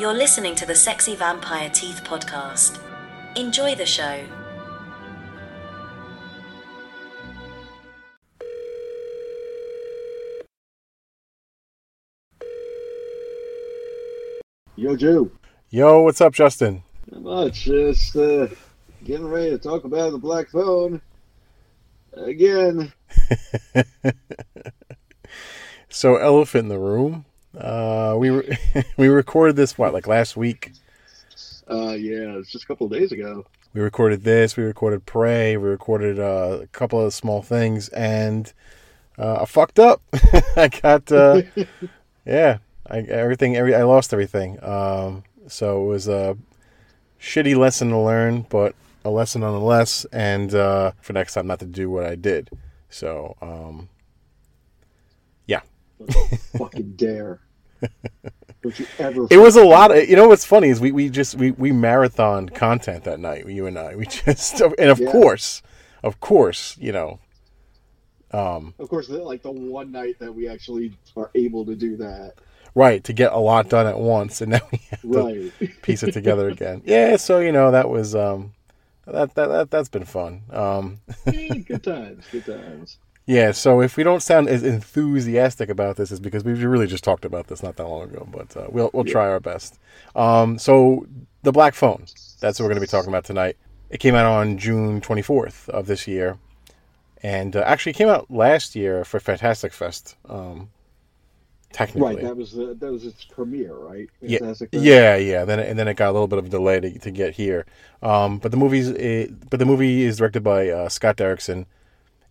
You're listening to the Sexy Vampire Teeth podcast. Enjoy the show. Yo, Joe. Yo, what's up, Justin? Not much. Just uh, getting ready to talk about the black phone again. So, elephant in the room. Uh, we re- we recorded this what like last week. Uh, yeah, it's just a couple of days ago. We recorded this. We recorded Prey. We recorded uh, a couple of small things, and uh, I fucked up. I got uh, yeah, I everything. Every I lost everything. Um, so it was a shitty lesson to learn, but a lesson nonetheless. And uh, for next time, not to do what I did. So um, Fucking dare. Don't you ever. It was a lot of, you know, what's funny is we, we just, we, we marathon content that night, you and I, we just, and of Yeah. course, of course, you know, um, Of course, like the one night that we actually are able to do that. right, to get a lot done at once. And now we have to Right. piece it together again. Yeah. So, you know, that was, um, that, that, that, that's been fun. Um, Yeah, good times. Good times. Yeah. So if we don't sound as enthusiastic about this, is because we really just talked about this not that long ago, but, uh, we'll, we'll try our best. Um, so the black phone, that's what we're going to be talking about tonight. It came out on June 24th of this year, and uh, actually came out last year for Fantastic Fest. Um, technically, Right. That was the, that was its premiere, right? yeah, Fantastic Four? yeah, yeah. Then and then it got a little bit of a delay to, to get here. Um, but the movie's it, but the movie is directed by uh, Scott Derrickson,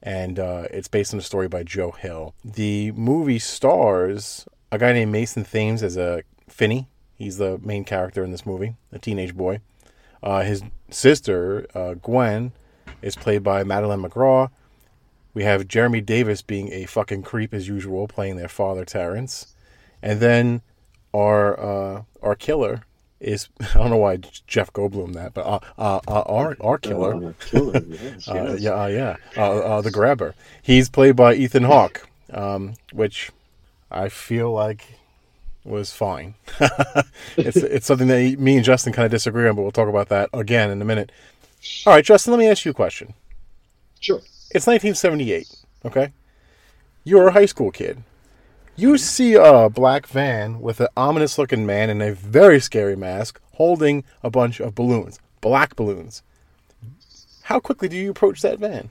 and uh, it's based on a story by Joe Hill. The movie stars a guy named Mason Thames as a Finney. He's the main character in this movie, a teenage boy. Uh, his sister uh, Gwen is played by Madeleine McGraw. We have Jeremy Davies being a fucking creep as usual, playing their father Terrence, and then our uh, our killer is I don't know why Jeff Goldblum that, but uh, uh, uh, our our killer, Uh, killer. Yes, uh, yes. yeah, uh, yeah, uh, uh, the grabber. He's played by Ethan Hawke, um, which I feel like was fine. it's it's something that me and Justin kind of disagree on, but we'll talk about that again in a minute. All right, Justin, let me ask you a question. Sure. It's 1978, okay? You're a high school kid. You see a black van with an ominous looking man in a very scary mask holding a bunch of balloons, black balloons. How quickly do you approach that van?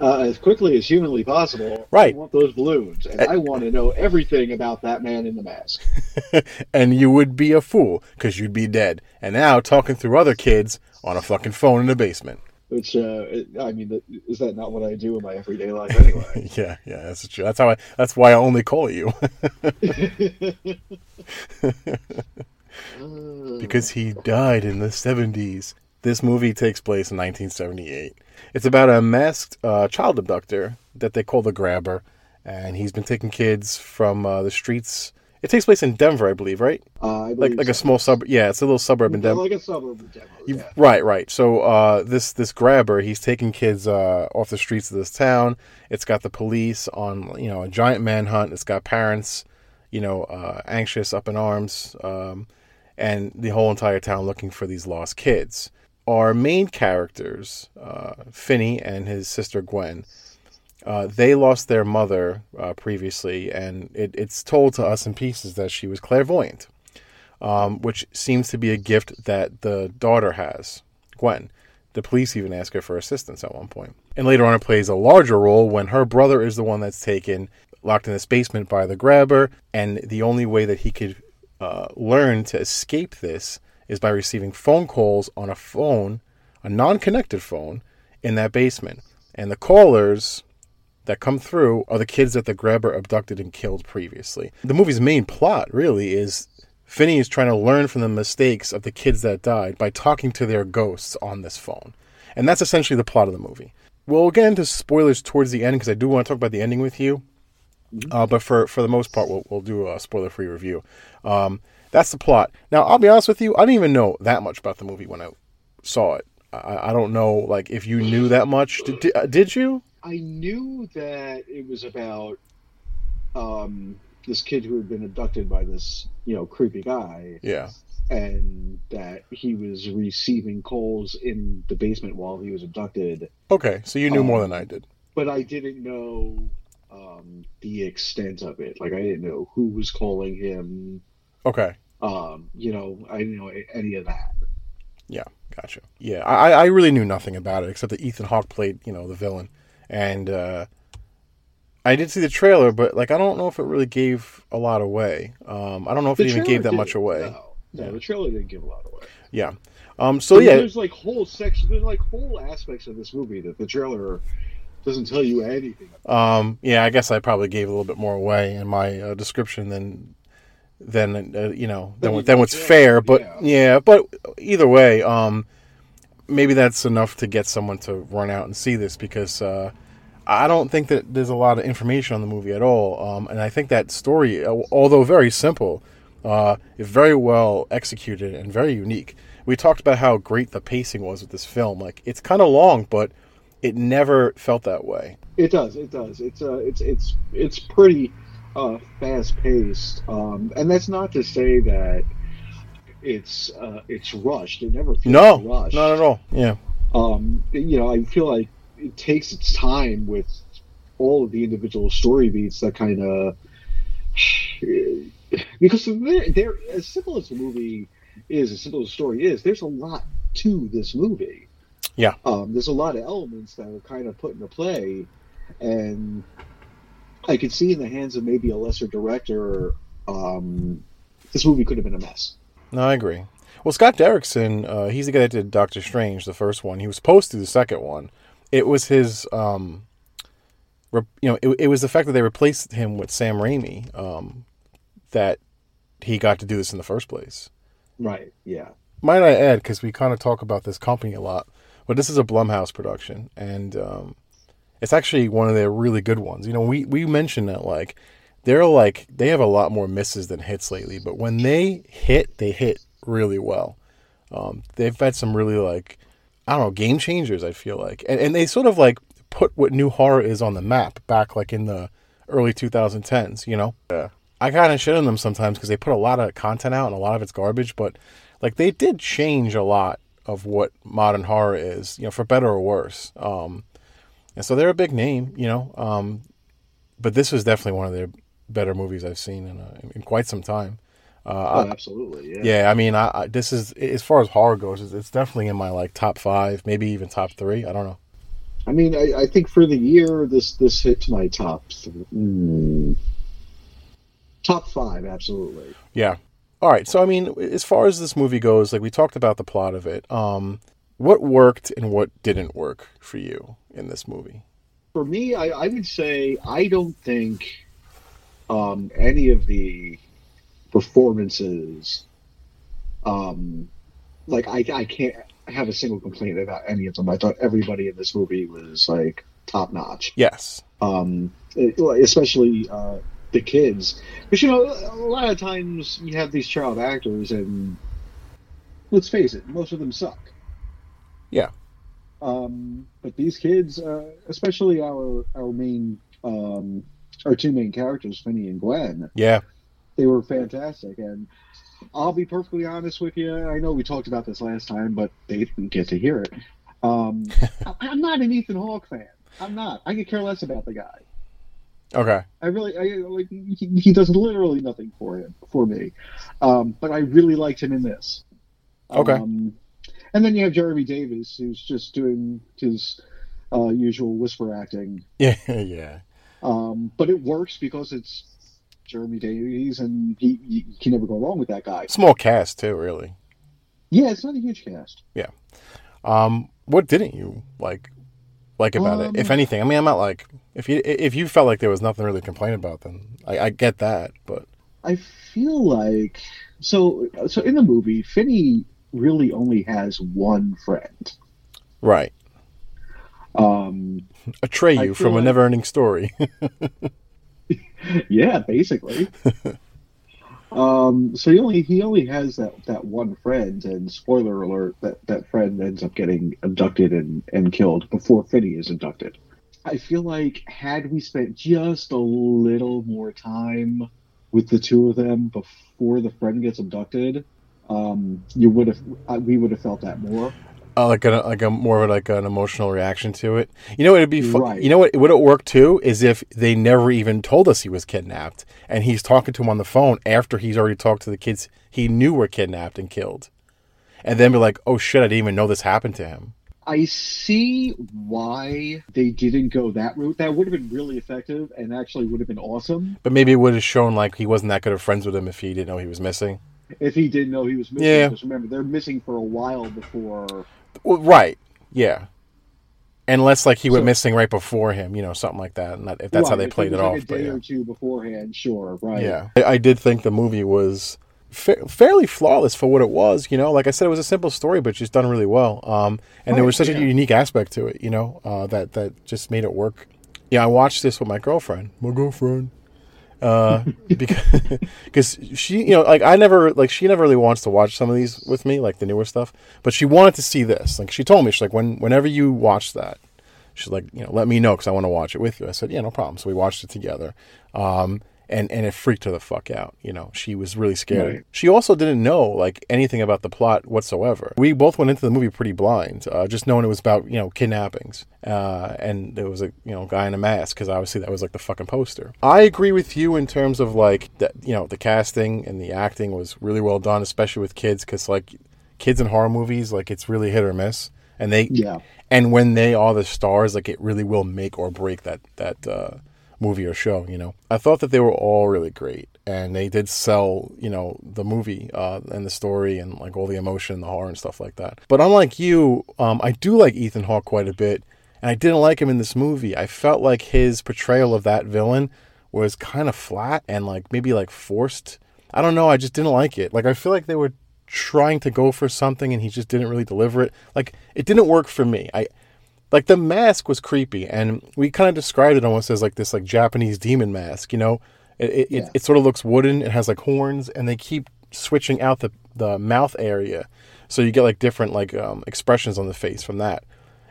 Uh, as quickly as humanly possible. Right. I want those balloons, and I want to know everything about that man in the mask. and you would be a fool because you'd be dead. And now talking through other kids on a fucking phone in the basement. Which, uh, it- I mean, that- is that not what I do in my everyday life anyway? Yeah, yeah, that's true. That's how I. That's why I only call you because he died in the seventies. This movie takes place in 1978. It's about a masked uh, child abductor that they call the Grabber, and he's been taking kids from uh, the streets. It takes place in Denver, I believe, right? Uh, I Like believe like a so. small suburb. Yeah, it's a little suburb in Denver. Like a suburb of Denver. You- Yeah. Right, right. So uh, this this grabber, he's taking kids uh, off the streets of this town. It's got the police on, you know, a giant manhunt. It's got parents, you know, uh, anxious, up in arms, um, and the whole entire town looking for these lost kids. Our main characters, uh, Finney and his sister Gwen, uh, they lost their mother uh, previously, and it, it's told to us in pieces that she was clairvoyant um, which seems to be a gift that the daughter has, Gwen. The police even ask her for assistance at one point. And later on, it plays a larger role when her brother is the one that's taken, locked in this basement by the grabber, and the only way that he could uh, learn to escape this is by receiving phone calls on a phone, a non connected phone, in that basement. And the callers that come through are the kids that the grabber abducted and killed previously. The movie's main plot really is Finney is trying to learn from the mistakes of the kids that died by talking to their ghosts on this phone. And that's essentially the plot of the movie. We'll get into spoilers towards the end because I do want to talk about the ending with you. Uh, but for, for the most part, we'll, we'll do a spoiler free review. Um, that's the plot. Now, I'll be honest with you, I didn't even know that much about the movie when I saw it. I, I don't know, like, if you knew that much. Did, did, uh, did you? I knew that it was about um, this kid who had been abducted by this you know creepy guy, Yeah. and that he was receiving calls in the basement while he was abducted. Okay, so you knew more Um, than I did. But I didn't know um, the extent of it. Like I didn't know who was calling him. Okay, Um, you know, I didn't know any of that. Yeah, gotcha. Yeah, I, I really knew nothing about it except that Ethan Hawke played, you know, the villain, and uh, I did see the trailer, but like I don't know if it really gave a lot away. Um, I don't know if The it even gave that much away. No, no, Yeah. the trailer didn't give a lot away. Yeah. Um. So yeah, there's like whole sections, there's like whole aspects of this movie that the trailer doesn't tell you anything. About. Um, yeah, I guess I probably gave a little bit more away in my uh, description than than uh, you know than, Than what you than what's fair. But yeah. yeah. but either way, um, maybe that's enough to get someone to run out and see this because uh, I don't think that there's a lot of information on the movie at all. Um, and I think that story, uh, although very simple, uh, is very well executed and very unique. We talked about how great the pacing was with this film. Like it's kind of long, but it never felt that way. It does, it does. It's uh, it's it's it's pretty uh, fast paced, um, and that's not to say that it's uh, it's rushed. It never feels No, rushed. not at all. Yeah. um, you know, I feel like it takes its time with all of the individual story beats that kind of because they're, they're as simple as the movie is, as simple as the story is. There's a lot to this movie. Yeah. um, there's a lot of elements that are kind of put into play, and I could see in the hands of maybe a lesser director, um, this movie could have been a mess. No, I agree. Well, Scott Derrickson, uh, he's the guy that did Doctor Strange, the first one. He was supposed to do the second one. It was his, um, re- you know, it, it was the fact that they replaced him with Sam Raimi um, that he got to do this in the first place. Right? Yeah. Might I add, because we kind of talk about this company a lot, but this is a Blumhouse production, and um, it's actually one of their really good ones. You know, we we mentioned that like they're like they have a lot more misses than hits lately, but when they hit, they hit really well. Um, they've had some really like I don't know game changers. I feel like, and and they sort of like put what new horror is on the map back like in the early 2010s. You know, yeah. I kind of shit on them sometimes because they put a lot of content out and a lot of it's garbage, but like they did change a lot of what modern horror is, you know, for better or worse. Um, and so they're a big name, you know. Um, but this was definitely one of their better movies I've seen in, uh, in quite some time. Uh, Oh, absolutely. Yeah. yeah, I mean, I, I, this is as far as horror goes, it's, it's definitely in my like top five, maybe even top three. I don't know. I mean, I, I think for the year, this this hits my top th- mm, top five. Absolutely. Yeah. All right. So I mean, as far as this movie goes, like we talked about the plot of it. Um, what worked and what didn't work for you in this movie? For me, I, I would say I don't think um, any of the performances, um, like I, I can't have a single complaint about any of them. I thought everybody in this movie was like top notch. Yes. um, especially uh, the kids. Because you know, a lot of times you have these child actors, and let's face it, most of them suck. Yeah. Um, but these kids, uh, especially our our main um, our two main characters, Finney and Gwen, Yeah. they were fantastic. And I'll be perfectly honest with you. I know we talked about this last time, but they didn't get to hear it. Um, I'm not an Ethan Hawke fan. I'm not. I could care less about the guy. Okay. I really, I like he, he does literally nothing for him for me, um, but I really liked him in this. Okay. Um, and then you have Jeremy Davies, who's just doing his uh, usual whisper acting, Yeah. Yeah. Um, but it works because it's Jeremy Davies, and he, you can never go wrong with that guy. Small cast too, really. Yeah, it's not a huge cast. Yeah. Um, what didn't you like like about it, if Um, anything? I mean, I'm not like if you if you felt like there was nothing really to complain about, then I, I get that. But I feel like so. So in the movie, Finney really only has one friend. right, Um, Atreyu feel from a never-ending story. yeah, basically. um, so he only he only has that, that one friend, and spoiler alert, that, that friend ends up getting abducted and, and killed before Finney is abducted. I feel like had we spent just a little more time with the two of them before the friend gets abducted, um, you would have uh, we would have felt that more. Uh, like a like a more of like an emotional reaction to it. You know, it'd be fu- Right. You know what would it work too is if they never even told us he was kidnapped, and he's talking to him on the phone after he's already talked to the kids he knew were kidnapped and killed, and then be like, "Oh shit, I didn't even know this happened to him." I see why they didn't go that route. That would have been really effective and actually would have been awesome But maybe it would have shown like he wasn't that good of friends with him if he didn't know he was missing. if he didn't know he was missing. Yeah. Because remember, they're missing for a while before. Well, right? Yeah. Unless like he went So- missing right before him, you know, something like that. And that, if that's how they played it was like off. A day yeah. or two beforehand, sure, right? Yeah, I, I did think the movie was fa- fairly flawless for what it was. You know, like I said, it was a simple story, but just done really well. Um, and there was such yeah. a unique aspect to it. You know, uh, that that just made it work. Yeah, I watched this with my girlfriend. My girlfriend. Uh, because because she, you know, like I never, like she never really wants to watch some of these with me, like the newer stuff. But she wanted to see this. Like she told me, she's like, when whenever you watch that, she's like, you know, let me know because I want to watch it with you. I said, yeah, no problem. So we watched it together. Um, and, and it freaked her the fuck out. You know, she was really scared. Right. She also didn't know like anything about the plot whatsoever. We both went into the movie pretty blind, uh, just knowing it was about you know kidnappings, uh, and there was a you know guy in a mask because obviously that was like the fucking poster. I agree with you in terms of like that. You know, the casting and the acting was really well done, especially with kids, because like kids in horror movies, like it's really hit or miss, and they Yeah. and when they are the stars, like it really will make or break that that uh, movie or show. You know, I thought that they were all really great, and they did sell you know the movie uh, and the story and like all the emotion, the horror and stuff like that. But unlike you, um, I do like Ethan Hawke quite a bit, and I didn't like him in this movie. I felt like his portrayal of that villain was kind of flat and like maybe like forced. I don't know. I just didn't like it. Like I feel like they were trying to go for something and he just didn't really deliver it. Like it didn't work for me. I like the mask was creepy and we kind of described it almost as like this like Japanese demon mask, you know. It it, Yeah. it it sort of looks wooden, it has like horns and they keep switching out the the mouth area. So you get like different like um, expressions on the face from that.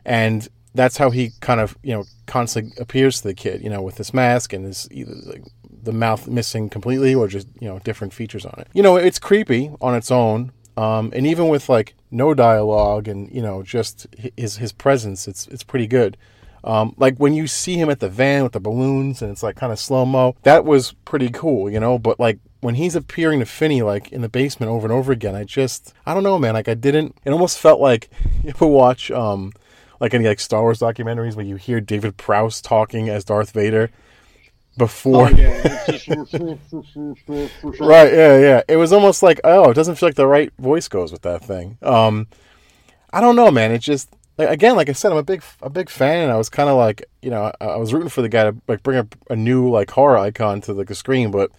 And that's how he kind of, you know, constantly appears to the kid, you know, with this mask and his either like the mouth missing completely or just you know different features on it. You know, it's creepy on its own, um, and even with like no dialogue and you know just his his presence, it's it's pretty good. Um, like when you see him at the van with the balloons and it's like kind of slow mo, that was pretty cool, you know. But like when he's appearing to Finney like in the basement over and over again, I just I don't know, man. Like I didn't. It almost felt like you ever watch um like any like Star Wars documentaries where you hear David Prowse talking as Darth Vader before Oh, yeah. Right, yeah, yeah. It was almost like, oh, it doesn't feel like the right voice goes with that thing. Um, I don't know, man. It just like, again, like I said, I'm a big a big fan, and I was kind of like, you know, I, I was rooting for the guy to like bring up a new like horror icon to like the screen, but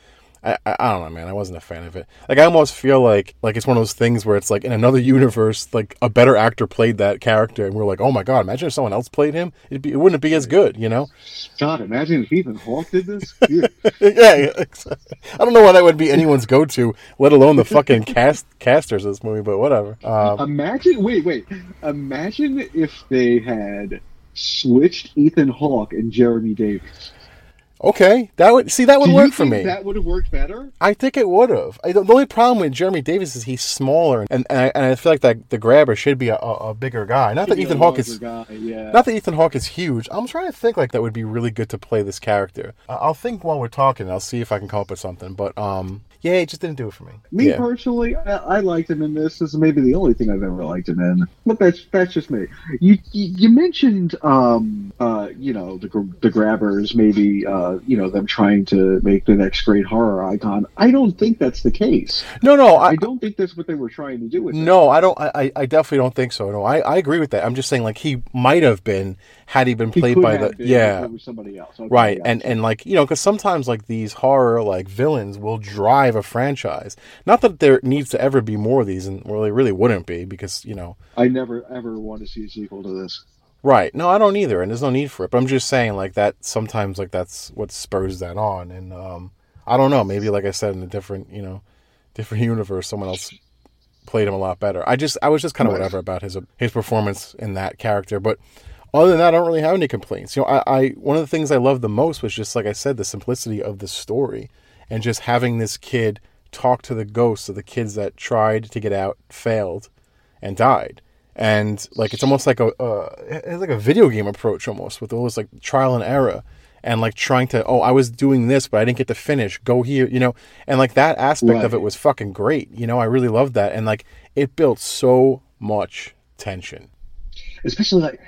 I, I, I don't know, man. I wasn't a fan of it. Like I almost feel like like it's one of those things where it's like in another universe, like a better actor played that character, and we're like, oh my god, imagine if someone else played him. It'd be, it wouldn't be as good, you know. God, imagine if Ethan Hawke did this. Yeah. yeah, exactly. I don't know why that would be anyone's go-to, let alone the fucking cast casters of this movie. But whatever. Um, Imagine, wait, wait. Imagine if they had switched Ethan Hawke and Jeremy Davies. Okay, that would see that would Do work for me. That would have worked better. I think it would have. The only problem with Jeremy Davies is he's smaller, and and I, and I feel like that the grabber should be a, a, bigger guy. Not that Ethan Hawke is. guy, yeah. Not that Ethan Hawke is huge. I'm trying to think like that would be really good to play this character. I'll think while we're talking. I'll see if I can come up with something. But um, yeah, it just didn't do it for me. Me yeah. personally, I, I liked him in this. This is maybe the only thing I've ever liked him in. But that's that's just me. You you, you mentioned, um, uh, you know, the the grabbers, maybe, uh, you know, them trying to make the next great horror icon. I don't think that's the case. No, no, I, I, don't think that's what they were trying to do with it. No, I don't. I, I- I definitely don't think so. No, I, I agree with that. I'm just saying, like he might have been had he been played could by the been yeah somebody else. Okay, right and and like you know because sometimes like these horror like villains will drive a franchise. Not that there needs to ever be more of these, and well, there really wouldn't be because you know I never ever want to see a sequel to this. Right. No, I don't either, and there's no need for it. But I'm just saying, like that. Sometimes, like that's what spurs that on, and um, I don't know. Maybe, like I said, in a different, you know, different universe, someone else played him a lot better. I just, I was just kind of whatever about his his performance in that character, but. Other than that, I don't really have any complaints. You know, I, I one of the things I loved the most was just like I said, the simplicity of the story, and just having this kid talk to the ghosts of the kids that tried to get out, failed, and died. And like it's almost like a uh, it's like a video game approach almost with all this like trial and error and like trying to oh I was doing this but I didn't get to finish. Go here you know? And like that aspect of it was fucking great you know? I really loved that. And like it built so much tension especially like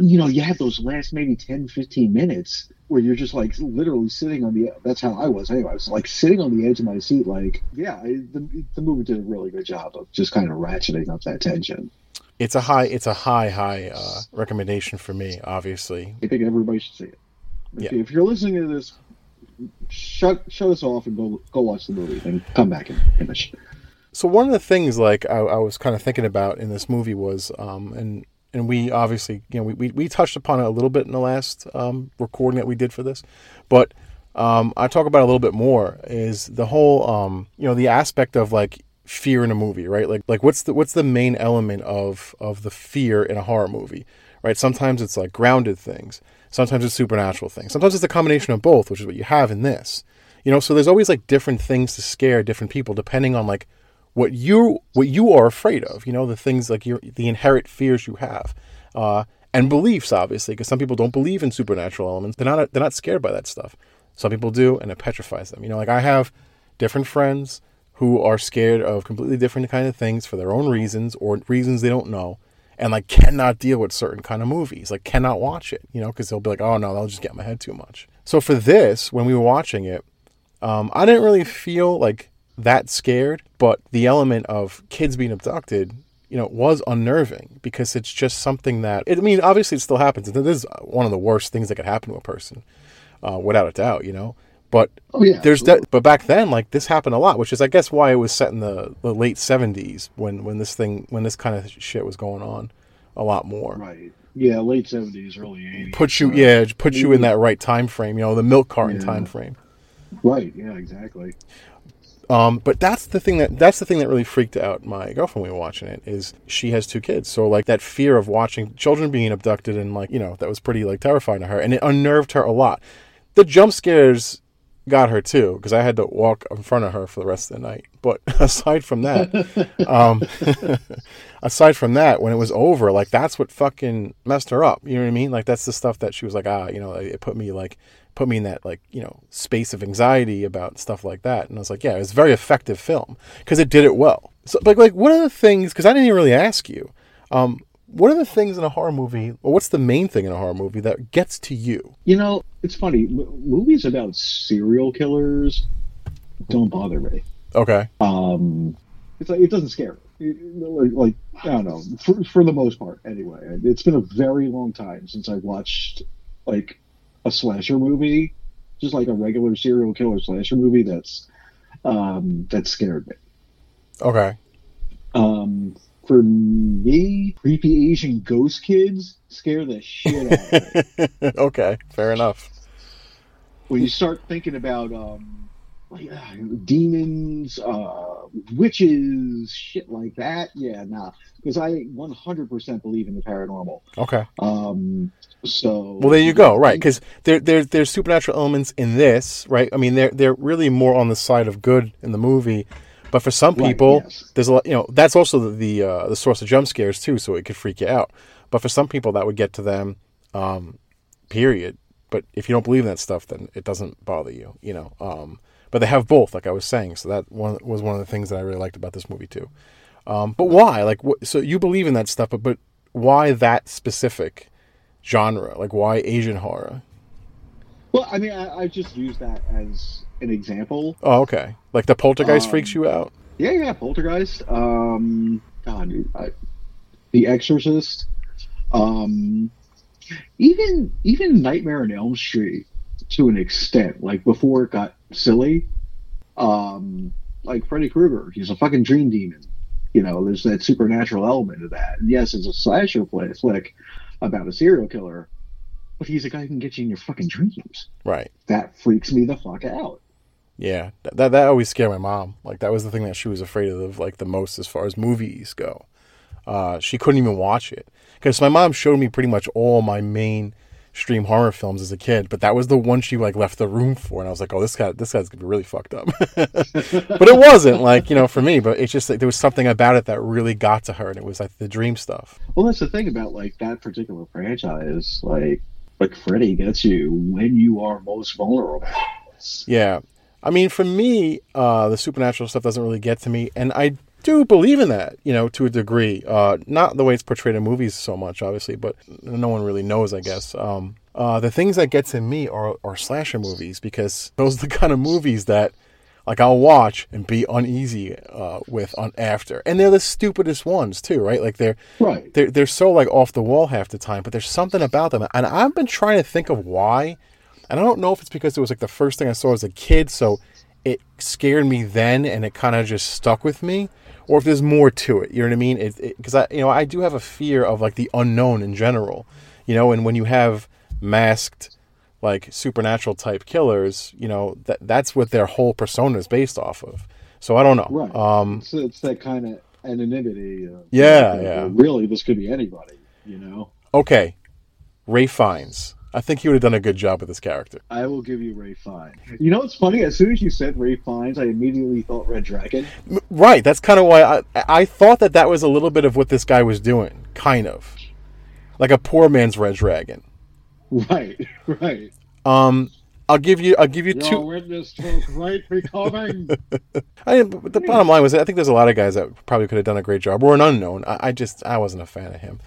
you know you have those last maybe 10 15 minutes where you're just like literally sitting on the that's how i was anyway i was like sitting on the edge of my seat like yeah I, the, the movie did a really good job of just kind of ratcheting up that tension. It's a high it's a high high uh, recommendation for me obviously. I think everybody should see it. If, Yeah. if you're listening to this shut shut us off and go go watch the movie and come back and finish So one of the things like I, I was kind of thinking about in this movie was, um, and and we obviously you know we, we, we touched upon it a little bit in the last um, recording that we did for this, but um, I talk about a little bit more is the whole um, you know the aspect of like fear in a movie, right? Like like what's the what's the main element of of the fear in a horror movie, right? Sometimes it's like grounded things, sometimes it's supernatural things, sometimes it's a combination of both, which is what you have in this. You know, so there's always like different things to scare different people depending on like what you what you are afraid of. You know, the things like your the inherent fears you have, uh, and beliefs, obviously, because some people don't believe in supernatural elements. They're not they're not scared by that stuff. Some people do, and it petrifies them. You know, like I have different friends who are scared of completely different kind of things for their own reasons or reasons they don't know, and like cannot deal with certain kind of movies, like cannot watch it. You know, because they'll be like, oh no, that'll just get my head too much. So for this, when we were watching it, um, I didn't really feel like that scared, but the element of kids being abducted, you know, was unnerving because it's just something that I mean, obviously it still happens. It is one of the worst things that could happen to a person, uh, without a doubt, you know. But oh yeah there's absolutely. that, but back then, like this happened a lot, which is I guess why it was set in the, the late '70s when when this thing when this kind of shit was going on a lot more. right yeah late 70s early 80s Put you, uh, yeah, put you in that right time frame, you know, the milk carton Yeah. time frame. right yeah exactly Um, but that's the thing that that's the thing that really freaked out my girlfriend when we were watching it is she has two kids, so like that fear of watching children being abducted and like you know that was pretty like terrifying to her, and it unnerved her a lot. The jump scares got her too because I had to walk in front of her for the rest of the night. But aside from that, um, aside from that, when it was over, like that's what fucking messed her up. You know what I mean? Like that's the stuff that she was like, ah, you know, it put me like put me in that like you know space of anxiety about stuff like that. And I was like, yeah, it was a very effective film because it did it well. So, but like, what are the things? Because I didn't even really ask you. Um, what are the things in a horror movie, or what's the main thing in a horror movie that gets to you? You know, it's funny. M- movies about serial killers don't bother me. Okay, Um, it's like it doesn't scare me. Like, like I don't know. For, for the most part, anyway. It's been a very long time since I've watched like a slasher movie, just like a regular serial killer slasher movie. That's um, that scared me. okay, Um, for me, creepy Asian ghost kids scare the shit out of me. okay, fair enough. when you start thinking about um, like demons, uh, witches, shit like that, yeah, nah, because I 100% believe in the paranormal. Okay. Um, so Well, there you go. Right, because there, there, there's supernatural elements in this, right? I mean, they're they're really more on the side of good in the movie, but for some Right, people, yes. there's a lot. You know, that's also the the, uh, the source of jump scares too, so it could freak you out. But for some people, that would get to them. Um, period. But if you don't believe in that stuff, then it doesn't bother you. You know. Um, but they have both, like I was saying. So that one was one of the things that I really liked about this movie too. Um, but why? Like, wh- so you believe in that stuff, but but why that specific genre? Like, why Asian horror? Well, I mean, I, I just use that as an example. Oh, okay. Like the poltergeist Um, freaks you out. Yeah, yeah, Poltergeist. Um, God, dude, I, The Exorcist. Um, even even Nightmare on Elm Street to an extent. Like before it got silly. Um, like Freddy Krueger, he's a fucking dream demon. You know, there's that supernatural element of that. And yes, it's a slasher play, flick about a serial killer, but he's a guy who can get you in your fucking dreams. Right. That freaks me the fuck out. Yeah. That, that that always scared my mom. Like that was the thing that she was afraid of like the most as far as movies go. Uh, she couldn't even watch it because my mom showed me pretty much all my main stream horror films as a kid, but that was the one she like left the room for, and I was like, oh, this guy, this guy's gonna be really fucked up. but it wasn't like you know for me, but it's just like there was something about it that really got to her, and it was like the dream stuff. Well, that's the thing about like that particular franchise. Like, like Freddy gets you when you are most vulnerable. Yeah, I mean, for me, uh, the supernatural stuff doesn't really get to me, and I do believe in that, you know, to a degree. Uh, not the way it's portrayed in movies so much, obviously, but no one really knows, I guess. Um, uh, the things that get to me are, are slasher movies because those are the kind of movies that, like, I'll watch and be uneasy uh, with on after, and they're the stupidest ones too, right? Like they're Right. they're they're so like off the wall half the time, but there's something about them, and I've been trying to think of why, and I don't know if it's because it was like the first thing I saw as a kid, so it scared me then, and it kind of just stuck with me, or if there's more to it. You know what I mean? Because I you know I do have a fear of like the unknown in general, you know, and when you have masked like supernatural type killers, you know that that's what their whole persona is based off of. So I don't know. Right. Um, it's, it's that kind of anonymity. Uh, Yeah, that, yeah. uh, Really, this could be anybody. You know. okay, Ralph Fiennes. I think he would have done a good job with this character. I will give you Ralph Fiennes. You know what's funny? As soon as you said Ralph Fiennes, I immediately thought Red Dragon. Right. That's kind of why I I thought that that was a little bit of what this guy was doing, kind of, like a poor man's Red Dragon. Right, right. Um, I'll give you I'll give you Your two. witness took right becoming. I, the bottom line was I think there's a lot of guys that probably could have done a great job or an unknown. I, I just I wasn't a fan of him,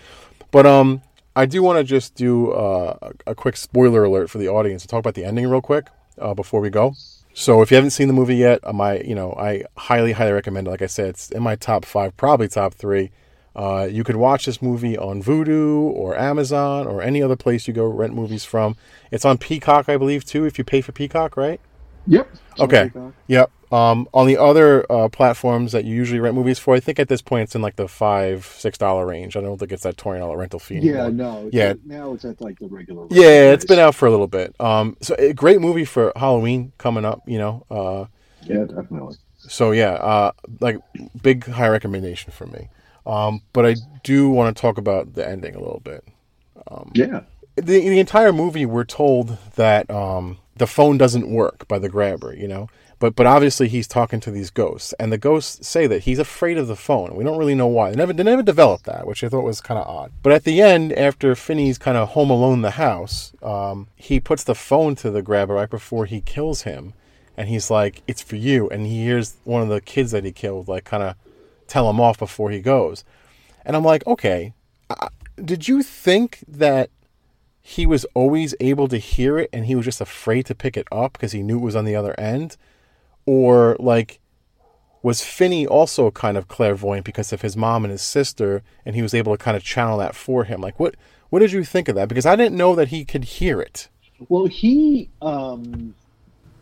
but um, I do want to just do uh, a, quick spoiler alert for the audience and talk about the ending real quick uh, before we go. So if you haven't seen the movie yet, uh, my you know I highly highly recommend it. Like I said, it's in my top five, probably top three. Uh, you could watch this movie on Vudu or Amazon or any other place you go rent movies from. It's on Peacock, I believe, too. If you pay for Peacock, right? Yep. Okay. Yep. Um, on the other uh, platforms that you usually rent movies for, I think at this point it's in like the five, six dollar range. I don't think it's that twenty dollar rental fee. Anymore. Yeah, no. it's- Yeah. Now it's at like the regular. Yeah, it's been out for a little bit. Um, so a great movie for Halloween coming up. You know. Uh, Yeah, definitely. so yeah, uh, like big high recommendation for me. Um, but I do want to talk about the ending a little bit. Yeah. the the entire movie we're told that um, the phone doesn't work by the grabber, you know. But but obviously he's talking to these ghosts, and the ghosts say that he's afraid of the phone. We don't really know why. They never they never developed that, which I thought was kind of odd. But at the end, after Finney's kind of home alone the house, um, he puts the phone to the grabber right before he kills him, and he's like, "It's for you." And he hears one of the kids that he killed like kind of tell him off before he goes, and I'm like, okay, I, did you think that? He was always able to hear it and he was just afraid to pick it up because he knew it was on the other end? Or like was Finney also kind of clairvoyant because of his mom and his sister and he was able to kind of channel that for him? Like what what did you think of that? Because I didn't know that he could hear it. Well, he um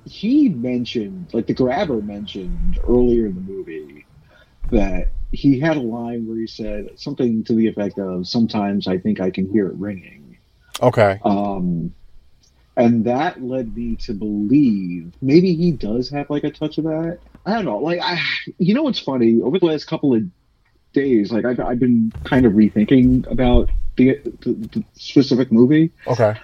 he mentioned, like the grabber mentioned earlier in the movie, that he had a line where he said something to the effect of, "Sometimes I think I can hear it ringing." Okay. Um, and that led me to believe maybe he does have like a touch of that. I don't know. Like, I, you know, what's funny? Over the last couple of days, like I've, I've been kind of rethinking about the, the, the specific movie. Okay.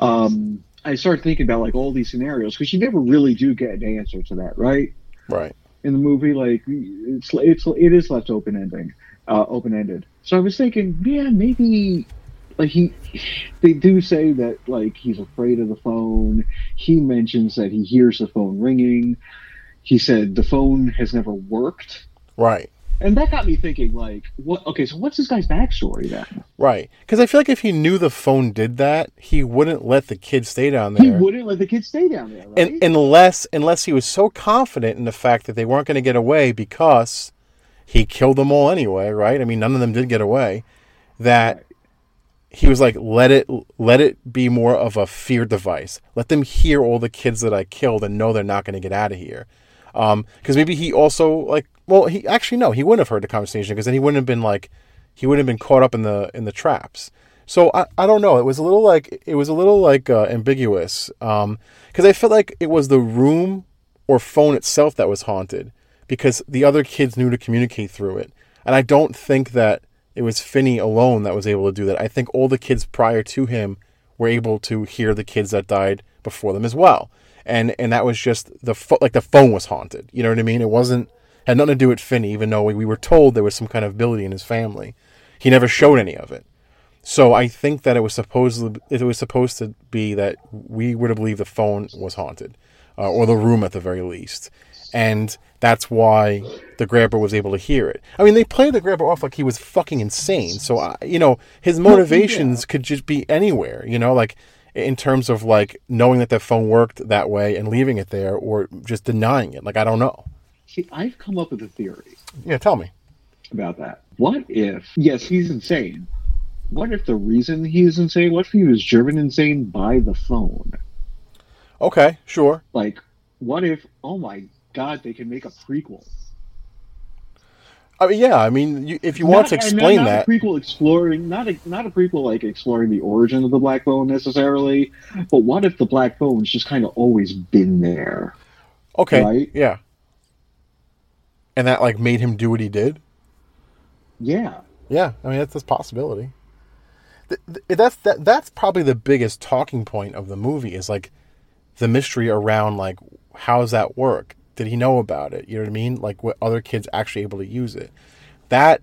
Um, I started thinking about like all these scenarios because you never really do get an answer to that, right? Right. in the movie like it's it's it is left open ending uh open ended so i was thinking yeah maybe like he they do say that like he's afraid of the phone he mentions that he hears the phone ringing he said the phone has never worked Right. and that got me thinking like what okay so what's this guy's backstory then Right. Because I feel like if he knew the phone did that, he wouldn't let the kid stay down there. he wouldn't let the kid stay down there right and, unless unless he was so confident in the fact that they weren't going to get away because he killed them all anyway, right? I mean, none of them did get away. That Right. He was like, let it let it be more of a fear device. Let them hear all the kids that I killed and know they're not going to get out of here. Because maybe he also like, well, he actually no, he wouldn't have heard the conversation because then he wouldn't have been like, he wouldn't have been caught up in the in the traps. So I, I don't know. It was a little like it was a little like uh, ambiguous because I felt like it was the room or phone itself that was haunted because the other kids knew to communicate through it, and I don't think that it was Finney alone that was able to do that. I think all the kids prior to him were able to hear the kids that died before them as well. And and that was just the pho- like the phone was haunted. You know what I mean? It wasn't had nothing to do with Finney, even though we were told there was some kind of ability in his family. He never showed any of it. So I think that it was supposed it was supposed to be that we were to believe the phone was haunted, uh, or the room at the very least, and that's why the grabber was able to hear it. I mean, they played the grabber off like he was fucking insane. So I, you know, his oh, motivations could just be anywhere. You know, like in terms of like knowing that the phone worked that way and leaving it there, or just denying it. Like I don't know. See, I've come up with a theory Yeah, tell me. about that. What if, yes, he's insane. What if the reason he's insane, what if he was driven insane by the phone? Okay, sure. Like, what if, oh my god, they can make a prequel? I mean, yeah. I mean, you, if you want to Not- explain not, that, not a prequel exploring, not a, not a prequel like exploring the origin of the Black Phone necessarily, but what if the Black Phone's just kind of always been there? okay, right? yeah. And that like made him do what he did. Yeah. Yeah, I mean that's a possibility. Th- th- That's that. That's probably the biggest talking point of the movie is like the mystery around like how does that work? Did he know about it? You know what I mean? Like what other kids actually able to use it? That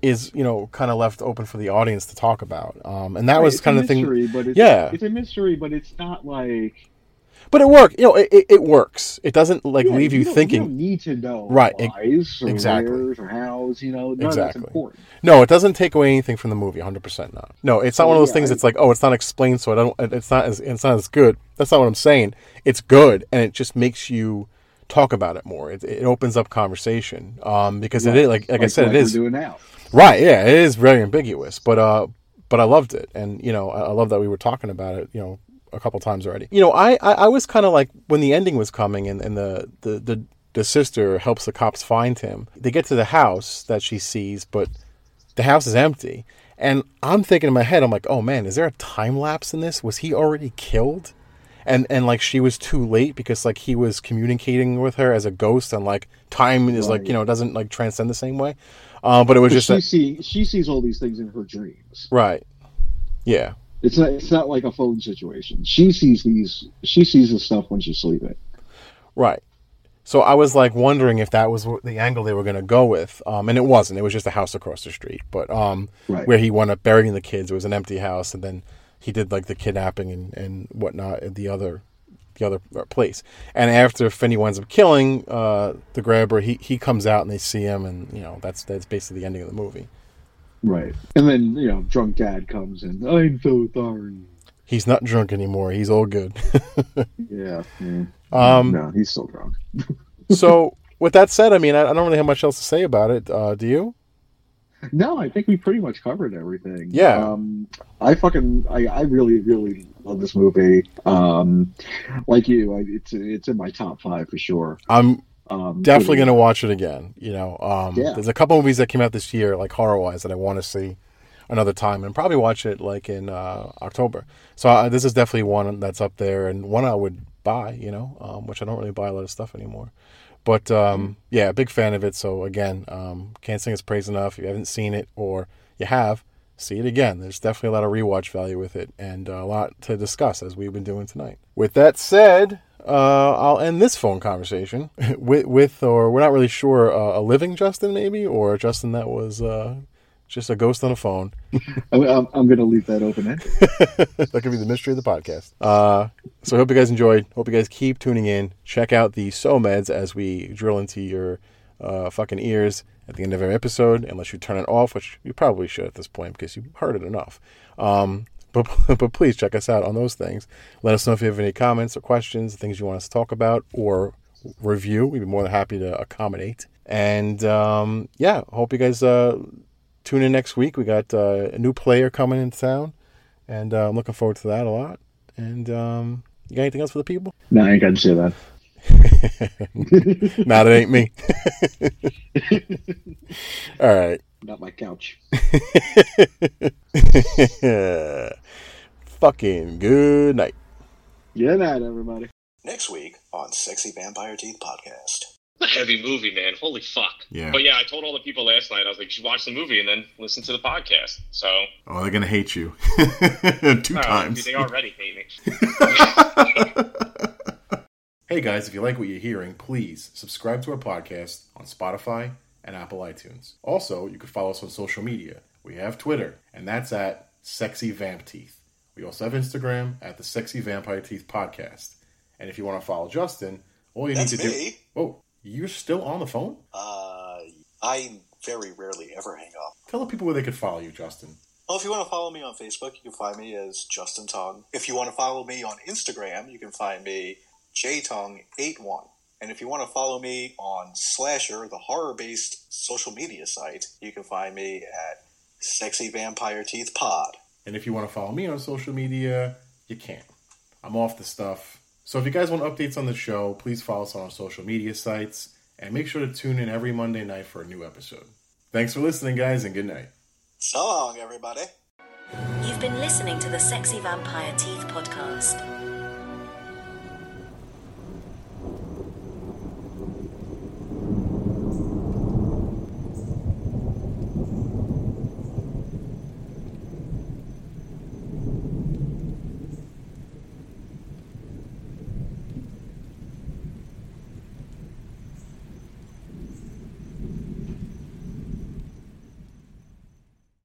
is you know kind of left open for the audience to talk about. Um, and that Right, was kind of thing. But it's, Yeah. It's a mystery, but it's not like. But it worked. You know, it, it, it works. It doesn't like Yeah, leave you, don't- thinking. You don't need to know Right, whys or exactly. or hows, you know. Exactly. that's important. No, it doesn't take away anything from the movie. 100% not. No, it's not Oh, one of those yeah, things. I- It's like, oh, it's not explained, so I don't. It's not as. It's not as good. That's not what I'm saying. It's good, and it just makes you talk about it more. It, it opens up conversation. Um, because it is like like I said, like it we're doing now. right. Yeah, it is very ambiguous, but uh, but I loved it, and you know, I, I love that we were talking about it. You know, a couple times already. You know, I I, I was kind of like when the ending was coming, and and the the the the sister helps the cops find him. They get to the house that she sees, but the house is empty. And I'm thinking in my head, I'm like, oh man, is there a time lapse in this? Was he already killed? And and like she was too late because like he was communicating with her as a ghost and like time is like, you know, doesn't like transcend the same way. Um, but it was But just she that, see she sees all these things in her dreams. right. Yeah. It's not it's not like a phone situation. She sees these she sees this stuff when she's sleeping. Right. So I was like wondering if that was the angle they were going to go with, um, and it wasn't. It was just a house across the street, but um, Right. where he wound up burying the kids. It was an empty house, and then he did like the kidnapping and, and whatnot at the other the other uh, place. And after Finney winds up killing uh, the grabber, he he comes out and they see him, and you know that's that's basically the ending of the movie. Right. And then, you know, drunk dad comes in. I'm so sorry. He's not drunk anymore. He's all good. Yeah. yeah. Um, no, he's still drunk. so with that said, I mean, I, I don't really have much else to say about it. Uh, do you? No, I think we pretty much covered everything. Yeah. Um, I fucking, I, I really, really love this movie. Um, like you, I, it's it's in my top five for sure. I'm Um, definitely going to watch it again. You know, um, Yeah. there's a couple movies that came out this year, like horror wise, that I want to see another time, and probably watch it like in uh, October. So uh, this is definitely one that's up there, and one I would buy. You know, um, which I don't really buy a lot of stuff anymore. But um, yeah, big fan of it. So again, um, can't sing its praise enough. If you haven't seen it or you have, see it again. There's definitely a lot of rewatch value with it, and a lot to discuss as we've been doing tonight. With that said, uh, I'll end this phone conversation with, with or we're not really sure, uh, a living Justin maybe, or Justin that was uh, just a ghost on a phone. I'm, I'm, I'm going to leave that open ended. that could be the mystery of the podcast. Uh, so I hope you guys enjoyed. Hope you guys keep tuning in. Check out the So Meds as we drill into your uh, fucking ears at the end of every episode, unless you turn it off, which you probably should at this point because you've heard it enough. Um, but, but please check us out on those things. Let us know if you have any comments or questions, things you want us to talk about or review. We'd be more than happy to accommodate. And um, yeah, hope you guys uh, tune in next week. We got uh, a new player coming in town and uh, I'm looking forward to that a lot. And um, you got anything else for the people? no, I ain't got to say that. nah, that ain't me. All right. Not my couch. Fucking good night. Good night, everybody. Next week on Sexy Vampire Teeth Podcast. A heavy movie, man. Holy fuck. Yeah. But yeah, I told all the people last night. I was like, you should watch the movie and then listen to the podcast. So Oh, they're gonna hate you two uh, times. they already hate me. Hey guys, if you like what you're hearing, please subscribe to our podcast on Spotify and Apple iTunes. Also, you can follow us on social media. We have Twitter, and that's at Sexy Vamp Teeth. We also have Instagram at the Sexy Vampire Teeth Podcast. And if you want to follow Justin, all you That's need to me. do. Oh, you're still on the phone? Uh, I very rarely ever hang up. Tell the people where they could follow you, Justin. Well, if you want to follow me on Facebook, you can find me as Justin Tong. If you want to follow me on Instagram, you can find me jtong81. And if you want to follow me on Slasher, the horror-based social media site, you can find me at Sexy Vampire Teeth Pod. And if you want to follow me on social media, you can. I'm off the stuff. So if you guys want updates on the show, please follow us on our social media sites and make sure to tune in every Monday night for a new episode. Thanks for listening, guys, and good night. So long, everybody. You've been listening to the Sexy Vampire Teeth podcast.